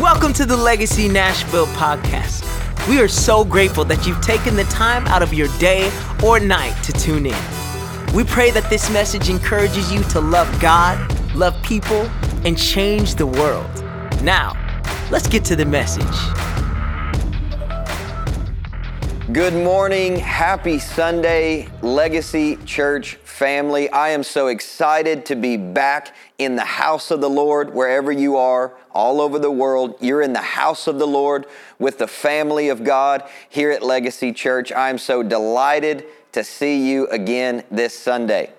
Welcome to the Legacy Nashville podcast. We are so grateful that you've taken the time out of your day or night to tune in. We pray that this message encourages you to love God, love people, and change the world. Now, let's get to the message. Good morning. Happy Sunday, Legacy Church family. I am so excited to be back in the house of the Lord, wherever you are, all over the world. You're in the house of the Lord with the family of God here at Legacy Church. I'm so delighted to see you again this Sunday.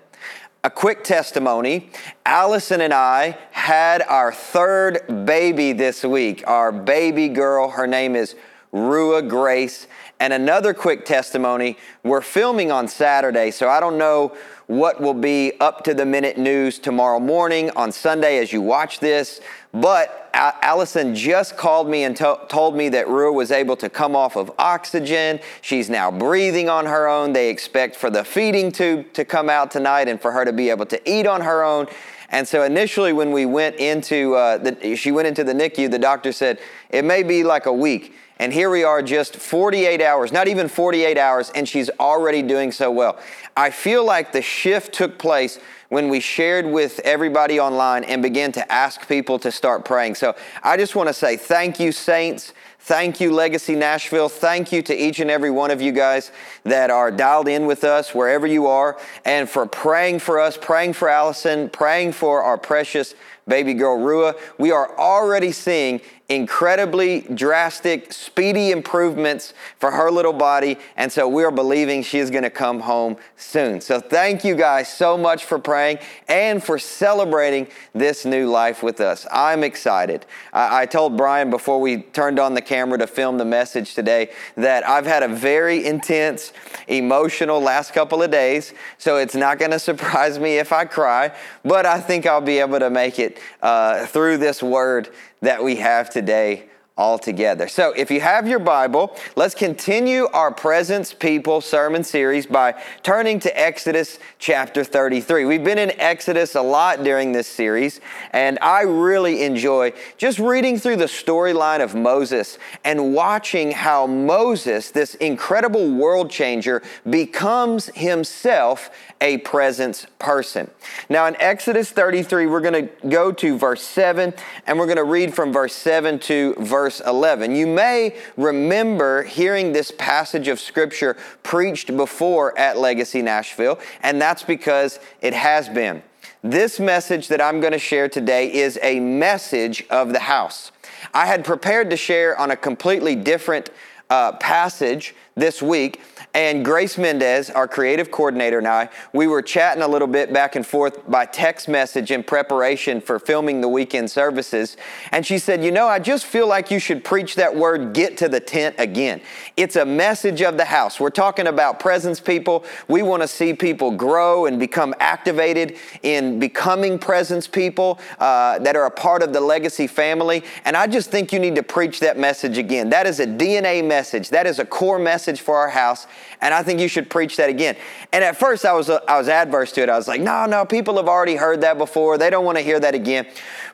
A quick testimony Allison and I had our third baby this week, our baby girl. Her name is Rua Grace. And another quick testimony we're filming on Saturday, so I don't know what will be up to the minute news tomorrow morning on Sunday as you watch this. But Allison just called me and to- told me that Rua was able to come off of oxygen. She's now breathing on her own. They expect for the feeding tube to come out tonight and for her to be able to eat on her own. And so initially, when we went into uh, the, she went into the NICU, the doctor said it may be like a week. And here we are just 48 hours, not even 48 hours, and she's already doing so well. I feel like the shift took place when we shared with everybody online and began to ask people to start praying. So I just want to say thank you, saints. Thank you, Legacy Nashville. Thank you to each and every one of you guys that are dialed in with us wherever you are and for praying for us, praying for Allison, praying for our precious baby girl Rua. We are already seeing incredibly drastic, speedy improvements for her little body. And so we are believing she is going to come home soon. So thank you guys so much for praying and for celebrating this new life with us. I'm excited. I, I told Brian before we turned on the camera to film the message today that I've had a very intense, emotional last couple of days. So it's not going to surprise me if I cry, but I think I'll be able to make it uh, through this word that we have today all together. So, if you have your Bible, let's continue our Presence People sermon series by turning to Exodus chapter 33. We've been in Exodus a lot during this series, and I really enjoy just reading through the storyline of Moses and watching how Moses, this incredible world changer, becomes himself a presence person. Now, in Exodus 33, we're going to go to verse 7, and we're going to read from verse 7 to verse 11. You may remember hearing this passage of Scripture preached before at Legacy Nashville, and that's because it has been. This message that I'm going to share today is a message of the house. I had prepared to share on a completely different uh, passage this week and Grace Mendez, our creative coordinator, and I, we were chatting a little bit back and forth by text message in preparation for filming the weekend services. And she said, You know, I just feel like you should preach that word, get to the tent again. It's a message of the house. We're talking about presence people. We want to see people grow and become activated in becoming presence people uh, that are a part of the legacy family. And I just think you need to preach that message again. That is a DNA message, that is a core message for our house. And I think you should preach that again. And at first I was, uh, I was adverse to it. I was like, no, no, people have already heard that before. They don't want to hear that again.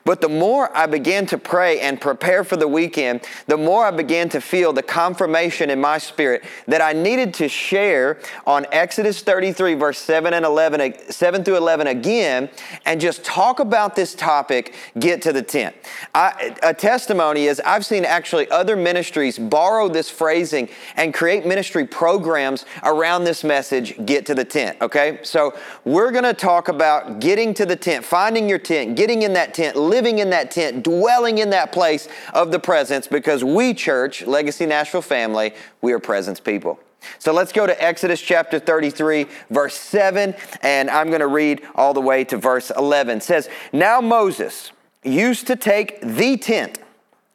But the more I began to pray and prepare for the weekend, the more I began to feel the confirmation in my spirit that I needed to share on Exodus 33, verse 7 and 11, 7 through 11 again, and just talk about this topic, get to the tent. I, a testimony is I've seen actually other ministries borrow this phrasing and create ministry programs around this message, get to the tent, okay? So we're gonna talk about getting to the tent, finding your tent, getting in that tent, living in that tent, dwelling in that place of the presence because we, church, Legacy Nashville family, we are presence people. So let's go to Exodus chapter 33, verse 7, and I'm going to read all the way to verse 11. It says, Now Moses used to take the tent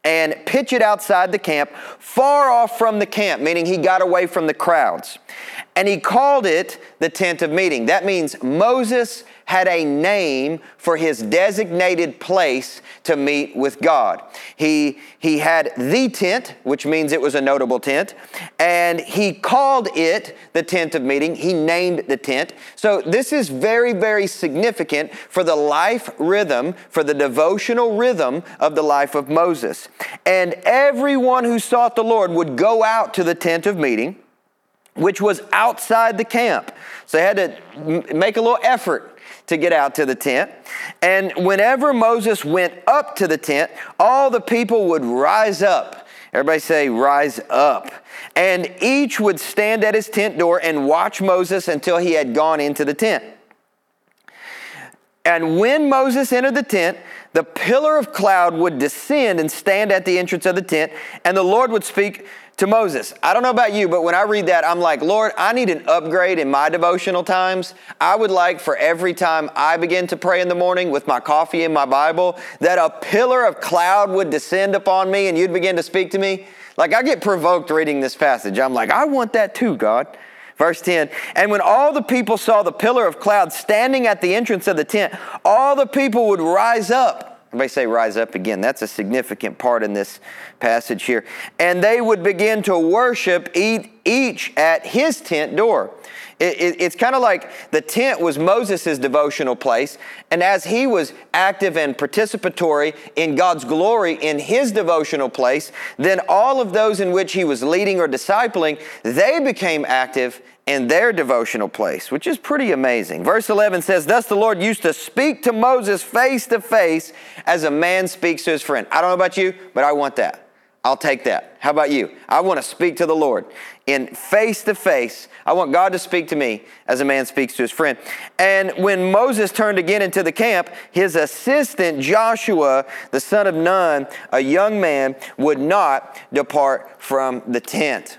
and pitch it outside the camp, far off from the camp, meaning he got away from the crowds. And he called it the tent of meeting. That means Moses had a name for his designated place to meet with God. He, he had the tent, which means it was a notable tent, and he called it the tent of meeting. He named the tent. So this is very, very significant for the life rhythm, for the devotional rhythm of the life of Moses. And everyone who sought the Lord would go out to the tent of meeting which was outside the camp. So they had to make a little effort to get out to the tent. And whenever Moses went up to the tent, all the people would rise up. Everybody say, rise up. And each would stand at his tent door and watch Moses until he had gone into the tent. And when Moses entered the tent, the pillar of cloud would descend and stand at the entrance of the tent, and the Lord would speak to Moses. I don't know about you, but when I read that, I'm like, Lord, I need an upgrade in my devotional times. I would like for every time I begin to pray in the morning with my coffee and my Bible, that a pillar of cloud would descend upon me and you'd begin to speak to me. Like, I get provoked reading this passage. I'm like, I want that too, God. Verse 10 And when all the people saw the pillar of cloud standing at the entrance of the tent, all the people would rise up Everybody say rise up again. That's a significant part in this passage here. And they would begin to worship each at his tent door. It, it, it's kind of like the tent was Moses' devotional place. And as he was active and participatory in God's glory in his devotional place, then all of those in which he was leading or discipling, they became active in their devotional place, which is pretty amazing. Verse 11 says, Thus the Lord used to speak to Moses face to face as a man speaks to his friend. I don't know about you, but I want that. I'll take that. How about you? I want to speak to the Lord in face to face. I want God to speak to me as a man speaks to his friend. And when Moses turned again into the camp, his assistant Joshua, the son of Nun, a young man, would not depart from the tent.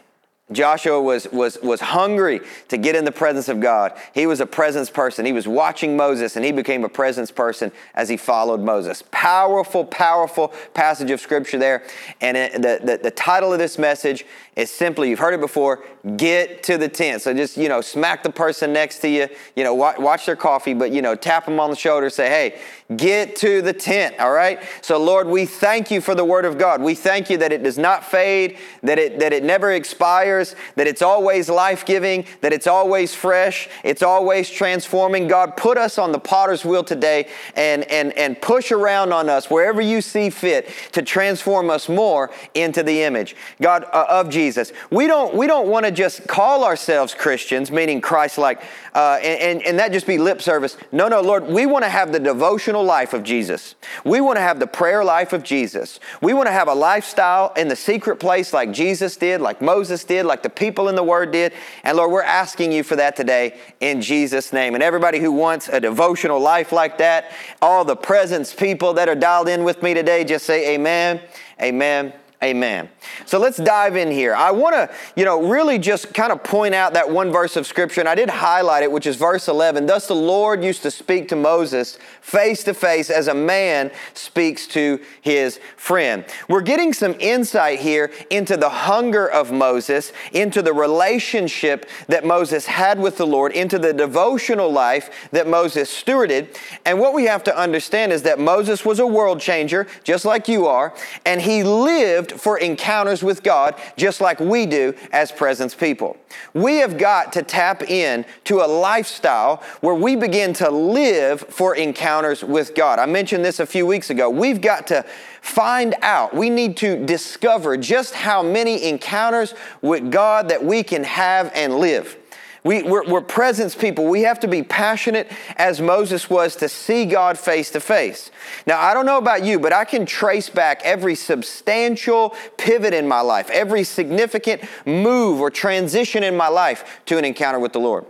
Joshua was, was, was hungry to get in the presence of God. He was a presence person. He was watching Moses and he became a presence person as he followed Moses. Powerful, powerful passage of scripture there. And the, the, the title of this message is simply, you've heard it before, get to the tent. So just, you know, smack the person next to you, you know, watch, watch their coffee, but, you know, tap them on the shoulder, say, hey, get to the tent, all right? So, Lord, we thank you for the word of God. We thank you that it does not fade, that it, that it never expires, that it's always life giving, that it's always fresh, it's always transforming. God, put us on the potter's wheel today and, and, and push around on us wherever you see fit to transform us more into the image, God, uh, of Jesus. Jesus. We don't, we don't want to just call ourselves Christians, meaning Christ like, uh, and, and, and that just be lip service. No, no, Lord, we want to have the devotional life of Jesus. We want to have the prayer life of Jesus. We want to have a lifestyle in the secret place like Jesus did, like Moses did, like the people in the Word did. And Lord, we're asking you for that today in Jesus' name. And everybody who wants a devotional life like that, all the presence people that are dialed in with me today, just say amen, amen, Amen. So let's dive in here. I want to, you know, really just kind of point out that one verse of scripture, and I did highlight it, which is verse 11. Thus the Lord used to speak to Moses face to face as a man speaks to his friend. We're getting some insight here into the hunger of Moses, into the relationship that Moses had with the Lord, into the devotional life that Moses stewarded. And what we have to understand is that Moses was a world changer, just like you are, and he lived for encounters with God just like we do as presence people. We have got to tap in to a lifestyle where we begin to live for encounters with God. I mentioned this a few weeks ago. We've got to find out, we need to discover just how many encounters with God that we can have and live. We, we're, we're presence people. We have to be passionate as Moses was to see God face to face. Now, I don't know about you, but I can trace back every substantial pivot in my life, every significant move or transition in my life to an encounter with the Lord.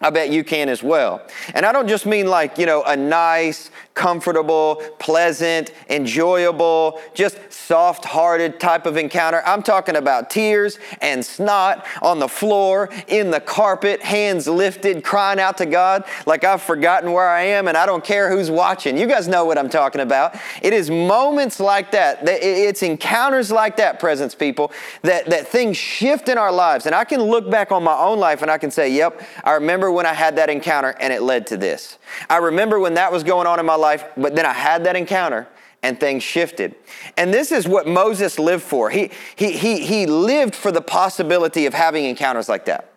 I bet you can as well. And I don't just mean like, you know, a nice, comfortable, pleasant, enjoyable, just soft hearted type of encounter. I'm talking about tears and snot on the floor, in the carpet, hands lifted, crying out to God like I've forgotten where I am and I don't care who's watching. You guys know what I'm talking about. It is moments like that, it's encounters like that, presence people, that, that things shift in our lives. And I can look back on my own life and I can say, yep, I remember remember when I had that encounter and it led to this. I remember when that was going on in my life, but then I had that encounter and things shifted. And this is what Moses lived for. He, he, he, he lived for the possibility of having encounters like that.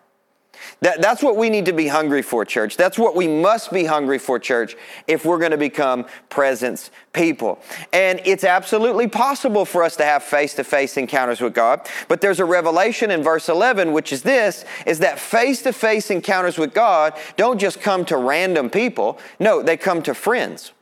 That, that's what we need to be hungry for, church. That's what we must be hungry for, church, if we're going to become presence people. And it's absolutely possible for us to have face to face encounters with God. But there's a revelation in verse 11, which is this is that face to face encounters with God don't just come to random people, no, they come to friends.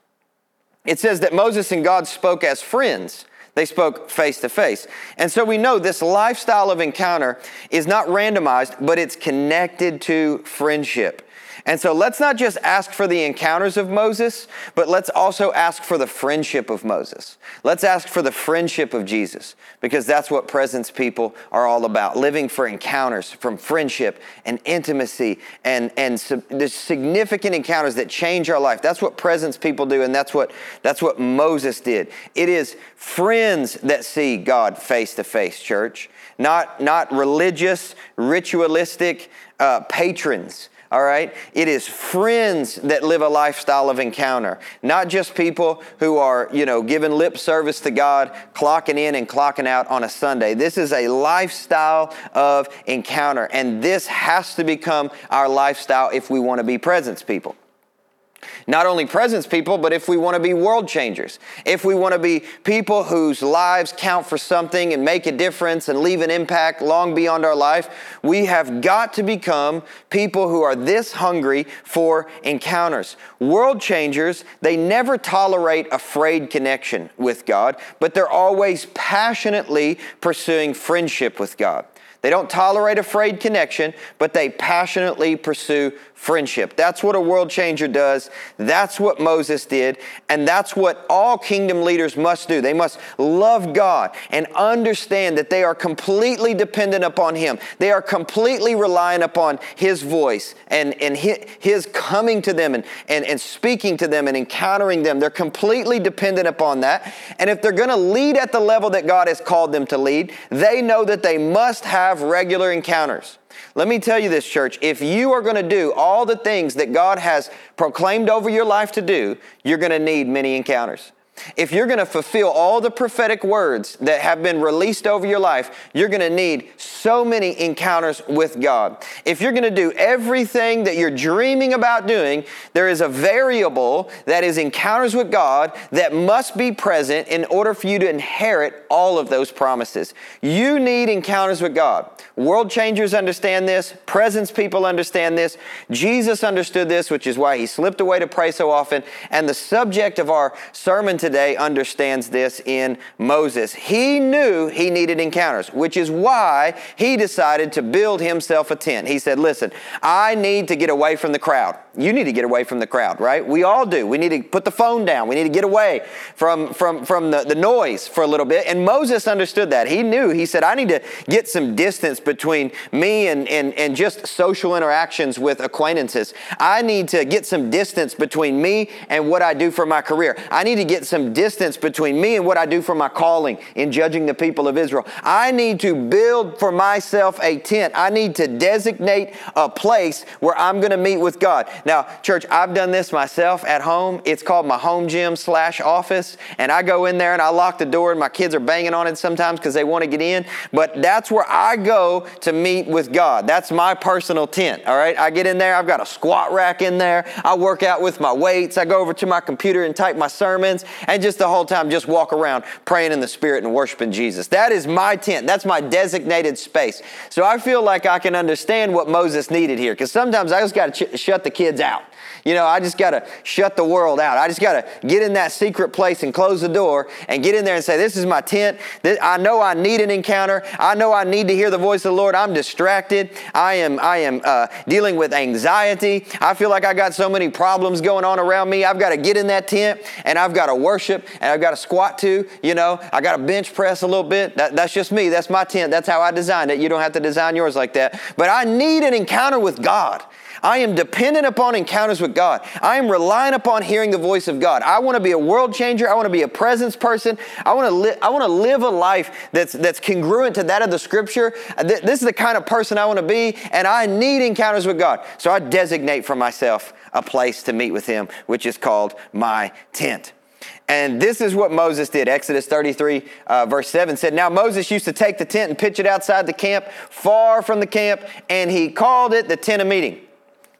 It says that Moses and God spoke as friends. They spoke face to face. And so we know this lifestyle of encounter is not randomized, but it's connected to friendship. And so let's not just ask for the encounters of Moses, but let's also ask for the friendship of Moses. Let's ask for the friendship of Jesus, because that's what presence people are all about living for encounters from friendship and intimacy and, and the significant encounters that change our life. That's what presence people do, and that's what, that's what Moses did. It is friends that see God face to face, church, not, not religious, ritualistic uh, patrons all right? It is friends that live a lifestyle of encounter, not just people who are, you know, giving lip service to God, clocking in and clocking out on a Sunday. This is a lifestyle of encounter, and this has to become our lifestyle if we want to be presence people. Not only presence people, but if we want to be world changers, if we want to be people whose lives count for something and make a difference and leave an impact long beyond our life, we have got to become people who are this hungry for encounters. World changers, they never tolerate a frayed connection with God, but they're always passionately pursuing friendship with God. They don't tolerate a frayed connection, but they passionately pursue friendship. That's what a world changer does. That's what Moses did. And that's what all kingdom leaders must do. They must love God and understand that they are completely dependent upon Him. They are completely relying upon His voice and, and His coming to them and, and, and speaking to them and encountering them. They're completely dependent upon that. And if they're going to lead at the level that God has called them to lead, they know that they must have regular encounters. Let me tell you this, church. If you are going to do all the things that God has proclaimed over your life to do, you're going to need many encounters. If you're going to fulfill all the prophetic words that have been released over your life, you're going to need so many encounters with God. If you're going to do everything that you're dreaming about doing, there is a variable that is encounters with God that must be present in order for you to inherit all of those promises. You need encounters with God. World changers understand this, presence people understand this. Jesus understood this, which is why he slipped away to pray so often. And the subject of our sermon today today understands this in Moses. He knew he needed encounters, which is why he decided to build himself a tent. He said, Listen, I need to get away from the crowd. You need to get away from the crowd, right? We all do. We need to put the phone down. We need to get away from, from, from the, the noise for a little bit. And Moses understood that. He knew, he said, I need to get some distance between me and, and, and just social interactions with acquaintances. I need to get some distance between me and what I do for my career. I need to get some distance between me and what I do for my calling in judging the people of Israel. I need to build for myself a tent. I need to designate a place where I'm going to meet with God. Now, church, I've done this myself at home. It's called my home gym slash office. And I go in there and I lock the door, and my kids are banging on it sometimes because they want to get in. But that's where I go to meet with God. That's my personal tent. All right. I get in there. I've got a squat rack in there. I work out with my weights. I go over to my computer and type my sermons and just the whole time just walk around praying in the Spirit and worshiping Jesus. That is my tent. That's my designated space. So I feel like I can understand what Moses needed here because sometimes I just got to ch- shut the kids out. You know, I just got to shut the world out. I just got to get in that secret place and close the door and get in there and say, This is my tent. I know I need an encounter. I know I need to hear the voice of the Lord. I'm distracted. I am, I am uh, dealing with anxiety. I feel like I got so many problems going on around me. I've got to get in that tent and I've got to worship and I've got to squat to. You know, I got to bench press a little bit. That, that's just me. That's my tent. That's how I designed it. You don't have to design yours like that. But I need an encounter with God. I am dependent upon encounters with God. I am relying upon hearing the voice of God. I want to be a world changer. I want to be a presence person. I want to li- I want to live a life that's that's congruent to that of the scripture. This is the kind of person I want to be and I need encounters with God. So I designate for myself a place to meet with him, which is called my tent. And this is what Moses did. Exodus 33, uh, verse 7 said, Now Moses used to take the tent and pitch it outside the camp, far from the camp, and he called it the tent of meeting.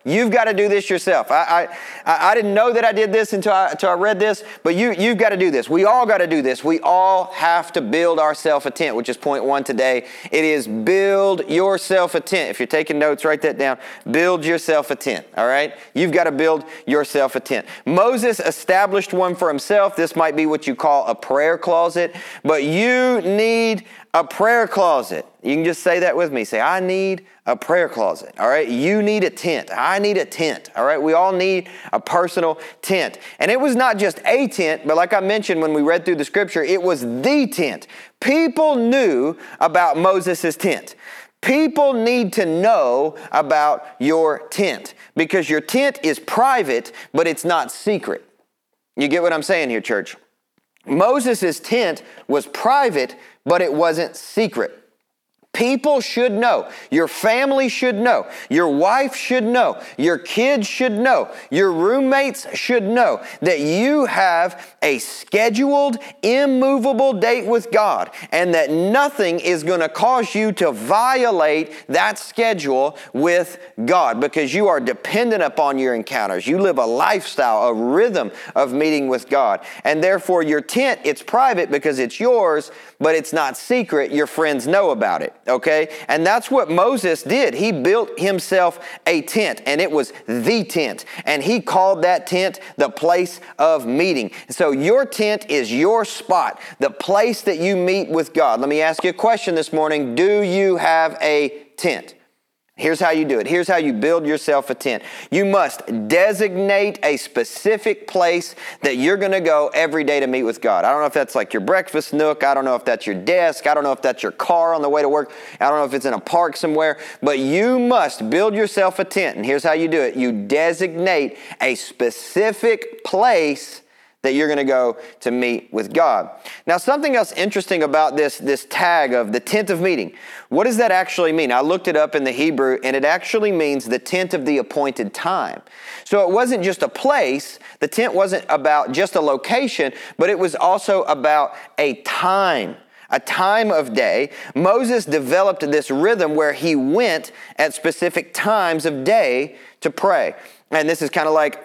You've got to do this yourself. I, I, I didn't know that I did this until I, until I read this, but you, you've got to do this. We all got to do this. We all have to build ourselves a tent, which is point one today. It is build yourself a tent. If you're taking notes, write that down. Build yourself a tent, all right? You've got to build yourself a tent. Moses established one for himself. This might be what you call a prayer closet, but you need a prayer closet. You can just say that with me. Say, I need a prayer closet. All right. You need a tent. I need a tent. All right. We all need a personal tent. And it was not just a tent, but like I mentioned when we read through the scripture, it was the tent. People knew about Moses' tent. People need to know about your tent because your tent is private, but it's not secret. You get what I'm saying here, church? Moses' tent was private, but it wasn't secret. People should know. Your family should know. Your wife should know. Your kids should know. Your roommates should know that you have a scheduled, immovable date with God and that nothing is going to cause you to violate that schedule with God because you are dependent upon your encounters. You live a lifestyle, a rhythm of meeting with God. And therefore, your tent, it's private because it's yours, but it's not secret. Your friends know about it okay? And that's what Moses did. He built himself a tent, and it was the tent. And he called that tent the place of meeting. So your tent is your spot, the place that you meet with God. Let me ask you a question this morning Do you have a tent? Here's how you do it. Here's how you build yourself a tent. You must designate a specific place that you're going to go every day to meet with God. I don't know if that's like your breakfast nook. I don't know if that's your desk. I don't know if that's your car on the way to work. I don't know if it's in a park somewhere. But you must build yourself a tent. And here's how you do it you designate a specific place that you're going to go to meet with God. Now, something else interesting about this, this tag of the tent of meeting, what does that actually mean? I looked it up in the Hebrew, and it actually means the tent of the appointed time. So it wasn't just a place, the tent wasn't about just a location, but it was also about a time a time of day, Moses developed this rhythm where he went at specific times of day to pray. And this is kind of like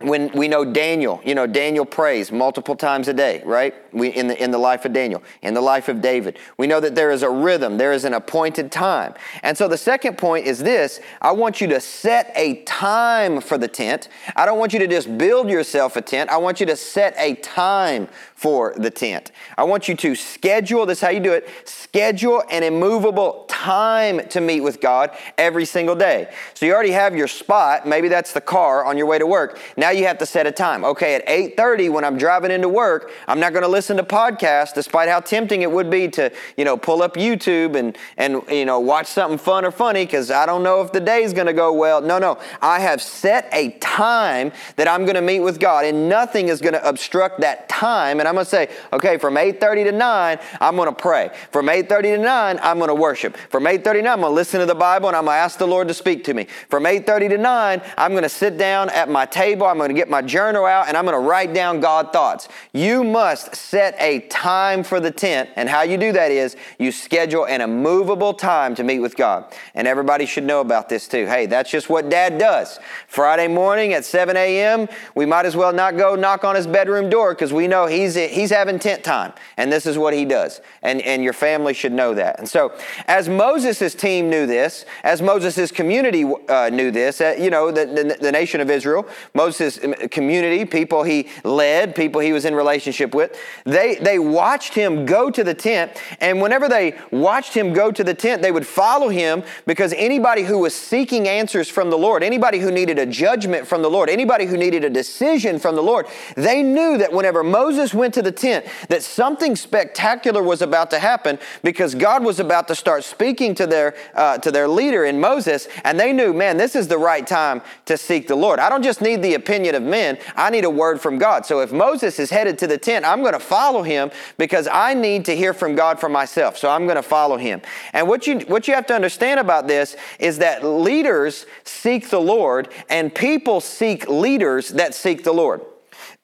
when we know Daniel, you know, Daniel prays multiple times a day, right? We, in, the, in the life of Daniel, in the life of David. We know that there is a rhythm, there is an appointed time. And so the second point is this I want you to set a time for the tent. I don't want you to just build yourself a tent, I want you to set a time for the tent. I want you to schedule, this how you do it, schedule an immovable time to meet with God every single day. So you already have your spot, maybe that's the car on your way to work. Now you have to set a time. Okay, at 8:30 when I'm driving into work, I'm not going to listen to podcasts despite how tempting it would be to, you know, pull up YouTube and and you know, watch something fun or funny cuz I don't know if the day's going to go well. No, no. I have set a time that I'm going to meet with God and nothing is going to obstruct that time and I'm going to say, okay, from 8:30 to 9, I'm going to pray. From 8:30 to 9, I'm going to worship. From 8:30 to 9, I'm going to listen to the Bible and I'm going to ask the Lord to speak to me. From 8:30 to 9, I'm going to sit down at my table, I'm going to get my journal out and I'm going to write down God thoughts. You must set a time for the tent, and how you do that is you schedule an immovable time to meet with God. And everybody should know about this too. Hey, that's just what dad does. Friday morning at 7 a.m., we might as well not go knock on his bedroom door because we know he's he's having tent time, and this is what he does. And, and your family should know that. And so, as Moses' team knew this, as Moses' community uh, knew this, uh, you know, the, the, the, nation of Israel, Moses' Moses' community, people he led, people he was in relationship with, they, they watched him go to the tent. And whenever they watched him go to the tent, they would follow him because anybody who was seeking answers from the Lord, anybody who needed a judgment from the Lord, anybody who needed a decision from the Lord, they knew that whenever Moses went to the tent, that something spectacular was about to happen because God was about to start speaking to their, uh, to their leader in Moses. And they knew, man, this is the right time to seek the Lord. I don't just need the opinion of men, I need a word from God. So if Moses is headed to the tent, I'm going to follow him because I need to hear from God for myself. So I'm going to follow him. And what you, what you have to understand about this is that leaders seek the Lord and people seek leaders that seek the Lord.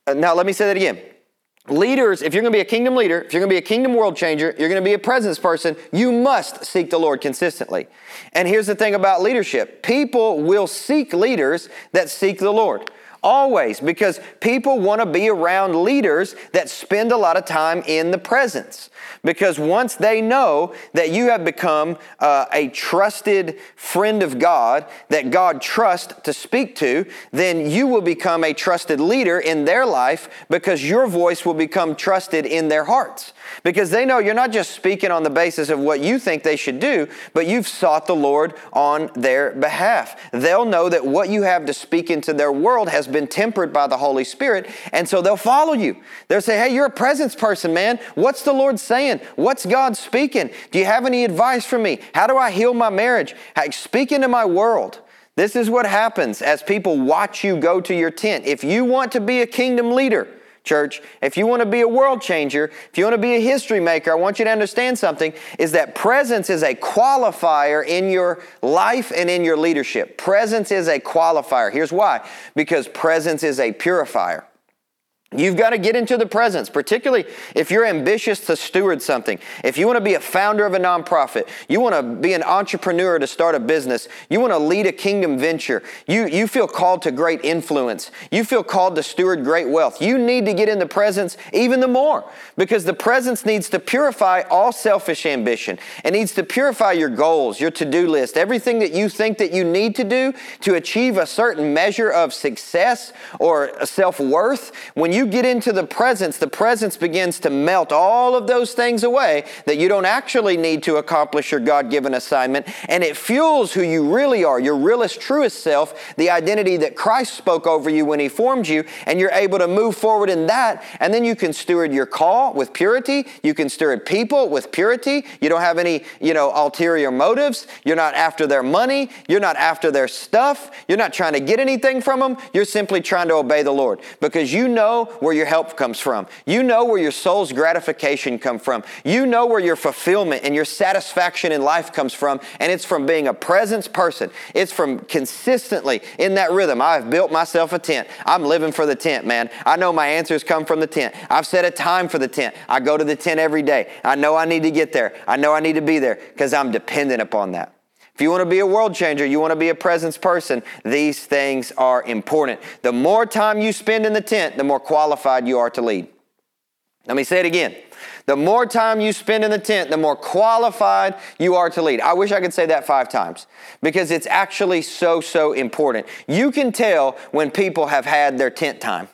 Uh, now, let me say that again leaders, if you're going to be a kingdom leader, if you're going to be a kingdom world changer, you're going to be a presence person, you must seek the Lord consistently. And here's the thing about leadership people will seek leaders that seek the Lord. Always, because people want to be around leaders that spend a lot of time in the presence. Because once they know that you have become uh, a trusted friend of God, that God trusts to speak to, then you will become a trusted leader in their life because your voice will become trusted in their hearts because they know you're not just speaking on the basis of what you think they should do, but you've sought the Lord on their behalf. They'll know that what you have to speak into their world has been tempered by the Holy Spirit, and so they'll follow you. They'll say, Hey, you're a presence person, man. What's the Lord saying? What's God speaking? Do you have any advice for me? How do I heal my marriage? Speak into my world. This is what happens as people watch you go to your tent. If you want to be a kingdom leader, church. If you want to be a world changer, if you want to be a history maker, I want you to understand something is that presence is a qualifier in your life and in your leadership. Presence is a qualifier. Here's why because presence is a purifier. You've got to get into the presence, particularly if you're ambitious to steward something. If you want to be a founder of a nonprofit, you want to be an entrepreneur to start a business, you want to lead a kingdom venture, you, you feel called to great influence, you feel called to steward great wealth. You need to get in the presence even the more because the presence needs to purify all selfish ambition. It needs to purify your goals, your to do list, everything that you think that you need to do to achieve a certain measure of success or self worth. When you you get into the presence, the presence begins to melt all of those things away that you don't actually need to accomplish your God given assignment. And it fuels who you really are, your realest, truest self, the identity that Christ spoke over you when He formed you. And you're able to move forward in that. And then you can steward your call with purity. You can steward people with purity. You don't have any, you know, ulterior motives. You're not after their money. You're not after their stuff. You're not trying to get anything from them. You're simply trying to obey the Lord because you know where your help comes from. You know where your soul's gratification comes from. You know where your fulfillment and your satisfaction in life comes from. And it's from being a presence person. It's from consistently in that rhythm. I've built myself a tent. I'm living for the tent, man. I know my answers come from the tent. I've set a time for the tent. I go to the tent every day. I know I need to get there. I know I need to be there because I'm dependent upon that. If you want to be a world changer, you want to be a presence person, these things are important. The more time you spend in the tent, the more qualified you are to lead. Let me say it again. The more time you spend in the tent, the more qualified you are to lead. I wish I could say that five times because it's actually so, so important. You can tell when people have had their tent time.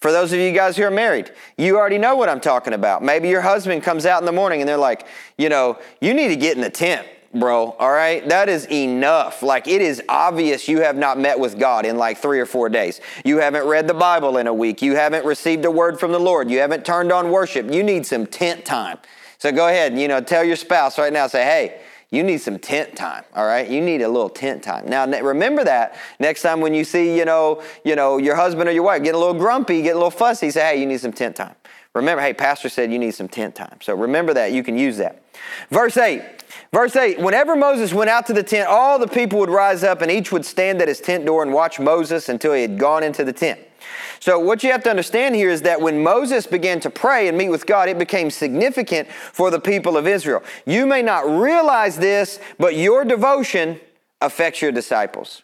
For those of you guys who are married, you already know what I'm talking about. Maybe your husband comes out in the morning and they're like, you know, you need to get in the tent bro. All right. That is enough. Like it is obvious you have not met with God in like three or four days. You haven't read the Bible in a week. You haven't received a word from the Lord. You haven't turned on worship. You need some tent time. So go ahead and, you know, tell your spouse right now, say, hey, you need some tent time all right you need a little tent time now remember that next time when you see you know you know your husband or your wife get a little grumpy get a little fussy say hey you need some tent time remember hey pastor said you need some tent time so remember that you can use that verse 8 Verse 8 Whenever Moses went out to the tent, all the people would rise up and each would stand at his tent door and watch Moses until he had gone into the tent. So, what you have to understand here is that when Moses began to pray and meet with God, it became significant for the people of Israel. You may not realize this, but your devotion affects your disciples.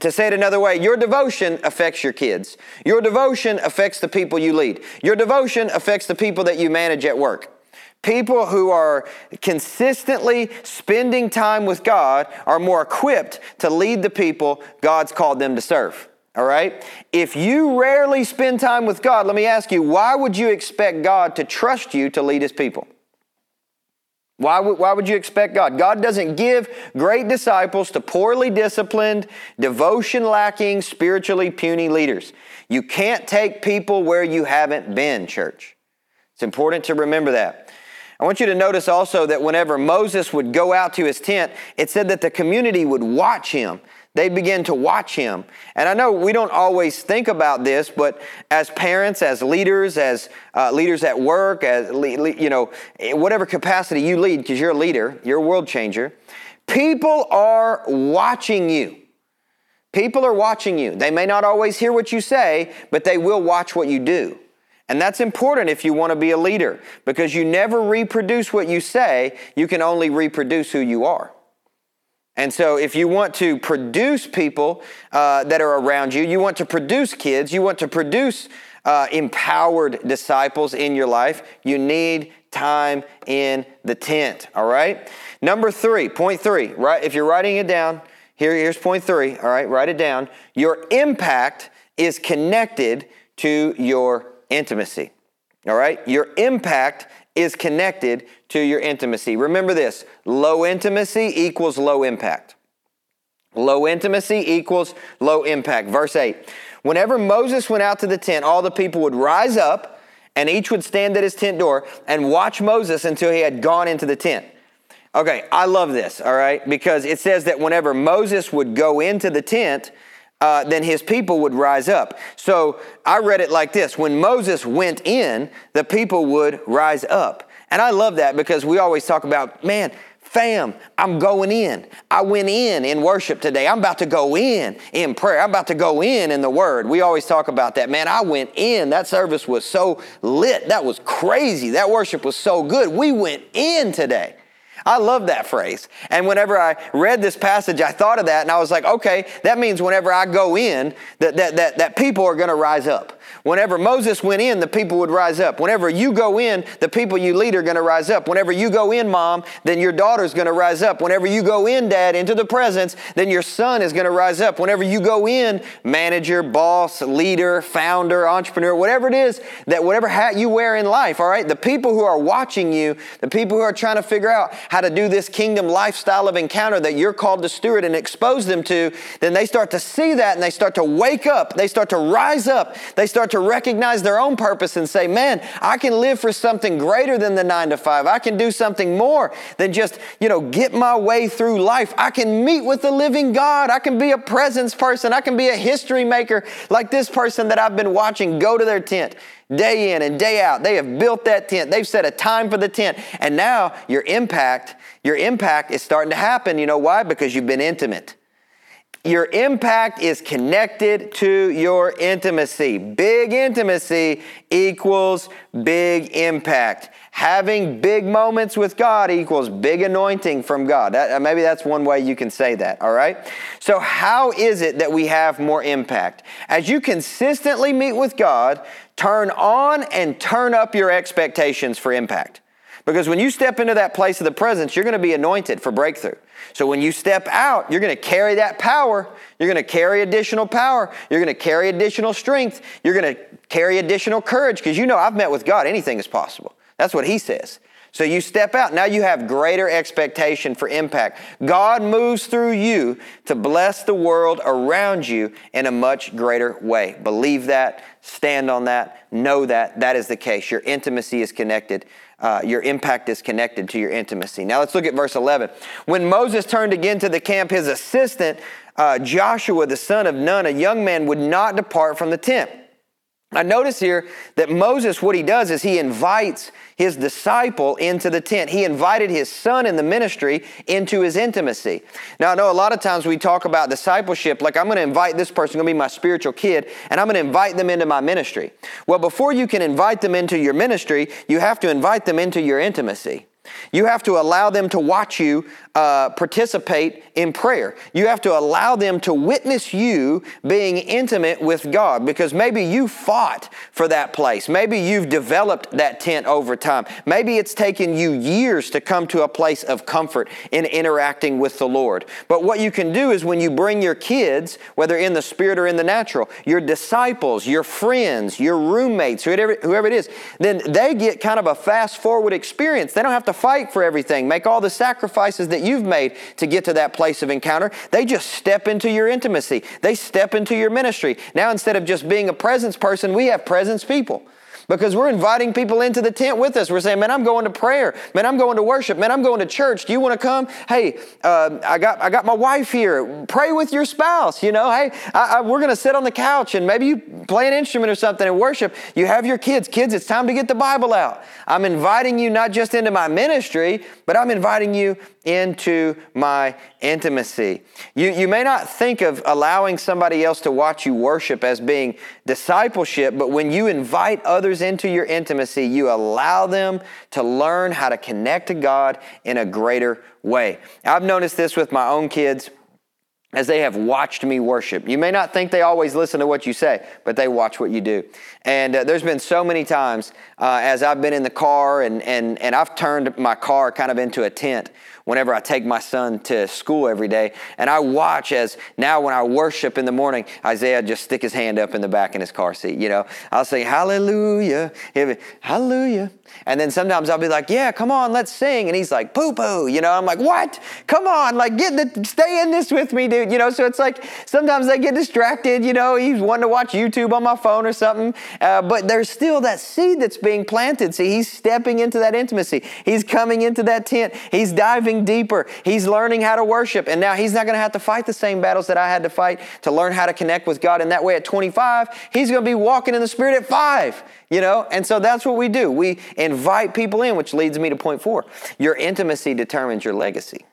To say it another way, your devotion affects your kids. Your devotion affects the people you lead. Your devotion affects the people that you manage at work. People who are consistently spending time with God are more equipped to lead the people God's called them to serve. All right? If you rarely spend time with God, let me ask you, why would you expect God to trust you to lead his people? Why would, why would you expect God? God doesn't give great disciples to poorly disciplined, devotion lacking, spiritually puny leaders. You can't take people where you haven't been, church. It's important to remember that. I want you to notice also that whenever Moses would go out to his tent, it said that the community would watch him. They begin to watch him. And I know we don't always think about this, but as parents, as leaders, as uh, leaders at work, as you know, whatever capacity you lead, because you're a leader, you're a world changer, people are watching you. People are watching you. They may not always hear what you say, but they will watch what you do. And that's important if you want to be a leader because you never reproduce what you say, you can only reproduce who you are. And so, if you want to produce people uh, that are around you, you want to produce kids, you want to produce uh, empowered disciples in your life, you need time in the tent, all right? Number three, point three, right? If you're writing it down, here, here's point three, all right? Write it down. Your impact is connected to your intimacy, all right? Your impact is connected to your intimacy. Remember this low intimacy equals low impact. Low intimacy equals low impact. Verse 8 Whenever Moses went out to the tent, all the people would rise up and each would stand at his tent door and watch Moses until he had gone into the tent. Okay, I love this, all right, because it says that whenever Moses would go into the tent, uh, then his people would rise up. So I read it like this When Moses went in, the people would rise up. And I love that because we always talk about, man, fam, I'm going in. I went in in worship today. I'm about to go in in prayer. I'm about to go in in the word. We always talk about that. Man, I went in. That service was so lit. That was crazy. That worship was so good. We went in today. I love that phrase. And whenever I read this passage, I thought of that and I was like, okay, that means whenever I go in, that, that, that, that people are going to rise up. Whenever Moses went in, the people would rise up. Whenever you go in, the people you lead are going to rise up. Whenever you go in, mom, then your daughter's going to rise up. Whenever you go in, dad, into the presence, then your son is going to rise up. Whenever you go in, manager, boss, leader, founder, entrepreneur, whatever it is, that whatever hat you wear in life, all right, the people who are watching you, the people who are trying to figure out how to do this kingdom lifestyle of encounter that you're called to steward and expose them to, then they start to see that and they start to wake up. They start to rise up. They start to recognize their own purpose and say, man, I can live for something greater than the nine to five. I can do something more than just, you know, get my way through life. I can meet with the living God. I can be a presence person. I can be a history maker like this person that I've been watching go to their tent day in and day out. They have built that tent. They've set a time for the tent. And now your impact, your impact is starting to happen. You know why? Because you've been intimate. Your impact is connected to your intimacy. Big intimacy equals big impact. Having big moments with God equals big anointing from God. That, uh, maybe that's one way you can say that, all right? So, how is it that we have more impact? As you consistently meet with God, turn on and turn up your expectations for impact. Because when you step into that place of the presence, you're going to be anointed for breakthrough. So when you step out, you're going to carry that power. You're going to carry additional power. You're going to carry additional strength. You're going to carry additional courage because you know I've met with God. Anything is possible. That's what He says. So you step out. Now you have greater expectation for impact. God moves through you to bless the world around you in a much greater way. Believe that, stand on that, know that that is the case. Your intimacy is connected. Uh, your impact is connected to your intimacy. Now let's look at verse 11. When Moses turned again to the camp, his assistant, uh, Joshua, the son of Nun, a young man, would not depart from the tent. I notice here that Moses, what he does is he invites his disciple into the tent. He invited his son in the ministry into his intimacy. Now, I know a lot of times we talk about discipleship like I'm going to invite this person, going to be my spiritual kid, and I'm going to invite them into my ministry. Well, before you can invite them into your ministry, you have to invite them into your intimacy. You have to allow them to watch you uh, participate in prayer. You have to allow them to witness you being intimate with God because maybe you fought for that place. Maybe you've developed that tent over time. Maybe it's taken you years to come to a place of comfort in interacting with the Lord. But what you can do is when you bring your kids, whether in the spirit or in the natural, your disciples, your friends, your roommates, whoever, whoever it is, then they get kind of a fast forward experience. They don't have to fight for everything, make all the sacrifices that you've made to get to that place of encounter. They just step into your intimacy. They step into your ministry. Now, instead of just being a presence person, we have presence people because we're inviting people into the tent with us. We're saying, man, I'm going to prayer. Man, I'm going to worship. Man, I'm going to church. Do you want to come? Hey, uh, I got I got my wife here. Pray with your spouse. You know, hey, I, I, we're going to sit on the couch and maybe you play an instrument or something and worship. You have your kids. Kids, it's time to get the Bible out. I'm inviting you not just into my ministry, but I'm inviting you into my intimacy. You, you may not think of allowing somebody else to watch you worship as being discipleship, but when you invite others into your intimacy, you allow them to learn how to connect to God in a greater way. I've noticed this with my own kids as they have watched me worship. You may not think they always listen to what you say, but they watch what you do. And uh, there's been so many times uh, as I've been in the car and, and, and I've turned my car kind of into a tent whenever I take my son to school every day. And I watch as now when I worship in the morning, Isaiah just stick his hand up in the back in his car seat. You know, I'll say hallelujah, hallelujah. And then sometimes I'll be like, yeah, come on, let's sing. And he's like, poo poo. You know, I'm like, what? Come on, like get the, stay in this with me, dude. You know, so it's like sometimes I get distracted. You know, he's wanting to watch YouTube on my phone or something. Uh, but there's still that seed that's being planted. See, he's stepping into that intimacy. He's coming into that tent. He's diving deeper. He's learning how to worship. And now he's not going to have to fight the same battles that I had to fight to learn how to connect with God. And that way at 25, he's going to be walking in the Spirit at five, you know? And so that's what we do. We invite people in, which leads me to point four. Your intimacy determines your legacy.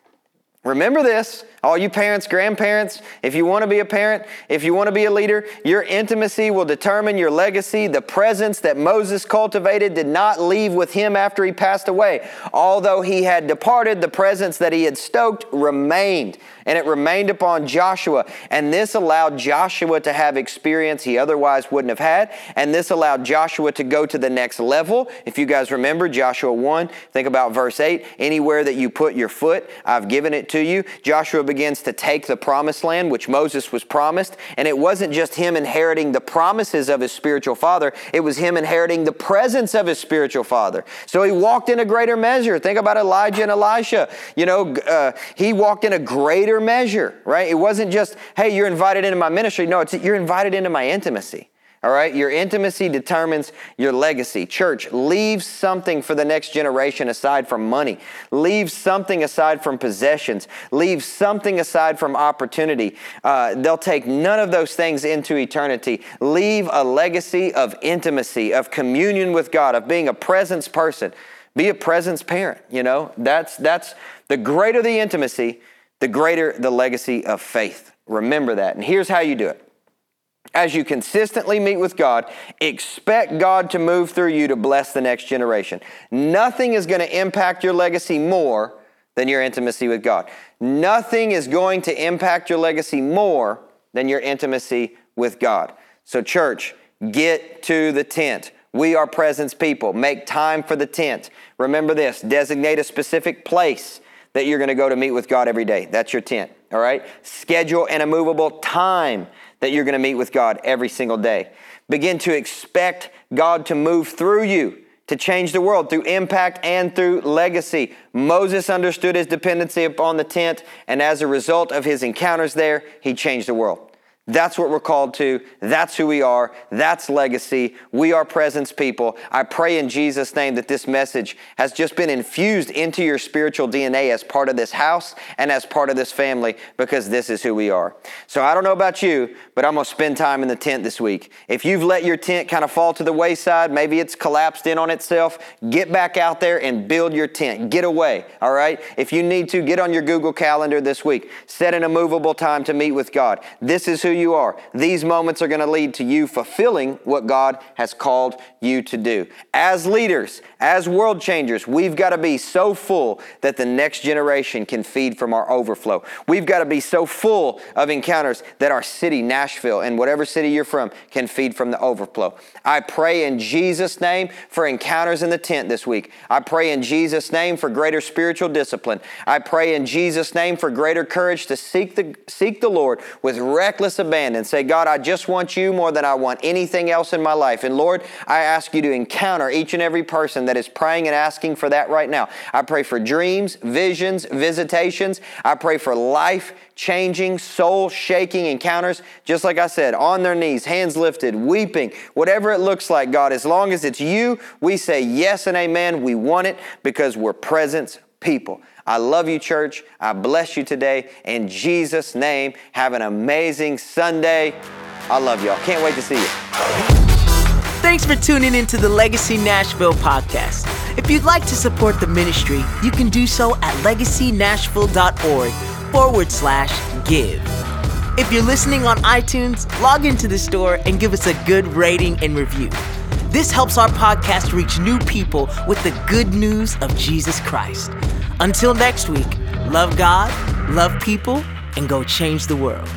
Remember this, all you parents, grandparents, if you want to be a parent, if you want to be a leader, your intimacy will determine your legacy. The presence that Moses cultivated did not leave with him after he passed away. Although he had departed, the presence that he had stoked remained and it remained upon Joshua. And this allowed Joshua to have experience he otherwise wouldn't have had. And this allowed Joshua to go to the next level. If you guys remember Joshua 1, think about verse 8 anywhere that you put your foot, I've given it to you. Joshua begins to take the promised land, which Moses was promised. And it wasn't just him inheriting the promises of his spiritual father, it was him inheriting the presence of his spiritual father. So he walked in a greater measure. Think about Elijah and Elisha. You know, uh, he walked in a greater greater measure, right? It wasn't just, hey, you're invited into my ministry. No, it's you're invited into my intimacy. All right, your intimacy determines your legacy. Church, leave something for the next generation aside from money. Leave something aside from possessions. Leave something aside from opportunity. Uh, they'll take none of those things into eternity. Leave a legacy of intimacy, of communion with God, of being a presence person. Be a presence parent. You know, that's that's the greater the intimacy, the greater the legacy of faith. Remember that. And here's how you do it. As you consistently meet with God, expect God to move through you to bless the next generation. Nothing is going to impact your legacy more than your intimacy with God. Nothing is going to impact your legacy more than your intimacy with God. So, church, get to the tent. We are presence people. Make time for the tent. Remember this designate a specific place that you're going to go to meet with God every day. That's your tent, all right? Schedule an immovable time that you're going to meet with God every single day. Begin to expect God to move through you to change the world through impact and through legacy. Moses understood his dependency upon the tent, and as a result of his encounters there, he changed the world. That's what we're called to. That's who we are. That's legacy. We are presence people. I pray in Jesus' name that this message has just been infused into your spiritual DNA as part of this house and as part of this family because this is who we are. So I don't know about you, but I'm going to spend time in the tent this week. If you've let your tent kind of fall to the wayside, maybe it's collapsed in on itself, get back out there and build your tent. Get away, all right? If you need to, get on your Google Calendar this week. Set an immovable time to meet with God. This is who you are, these moments are going to lead to you fulfilling what God has called you to do. As leaders, as world changers, we've got to be so full that the next generation can feed from our overflow. We've got to be so full of encounters that our city, Nashville, and whatever city you're from, can feed from the overflow. I pray in Jesus' name for encounters in the tent this week. I pray in Jesus' name for greater spiritual discipline. I pray in Jesus' name for greater courage to seek the, seek the Lord with reckless abandon. Say, God, I just want you more than I want anything else in my life. And Lord, I ask you to encounter each and every person that is praying and asking for that right now. I pray for dreams, visions, visitations. I pray for life changing, soul shaking encounters, just like I said, on their knees, hands lifted, weeping, whatever it looks like, God, as long as it's you, we say yes and amen. We want it because we're presence people. I love you, church. I bless you today. In Jesus' name, have an amazing Sunday. I love y'all. Can't wait to see you. Thanks for tuning into the Legacy Nashville podcast. If you'd like to support the ministry, you can do so at legacynashville.org forward slash give. If you're listening on iTunes, log into the store and give us a good rating and review. This helps our podcast reach new people with the good news of Jesus Christ. Until next week, love God, love people, and go change the world.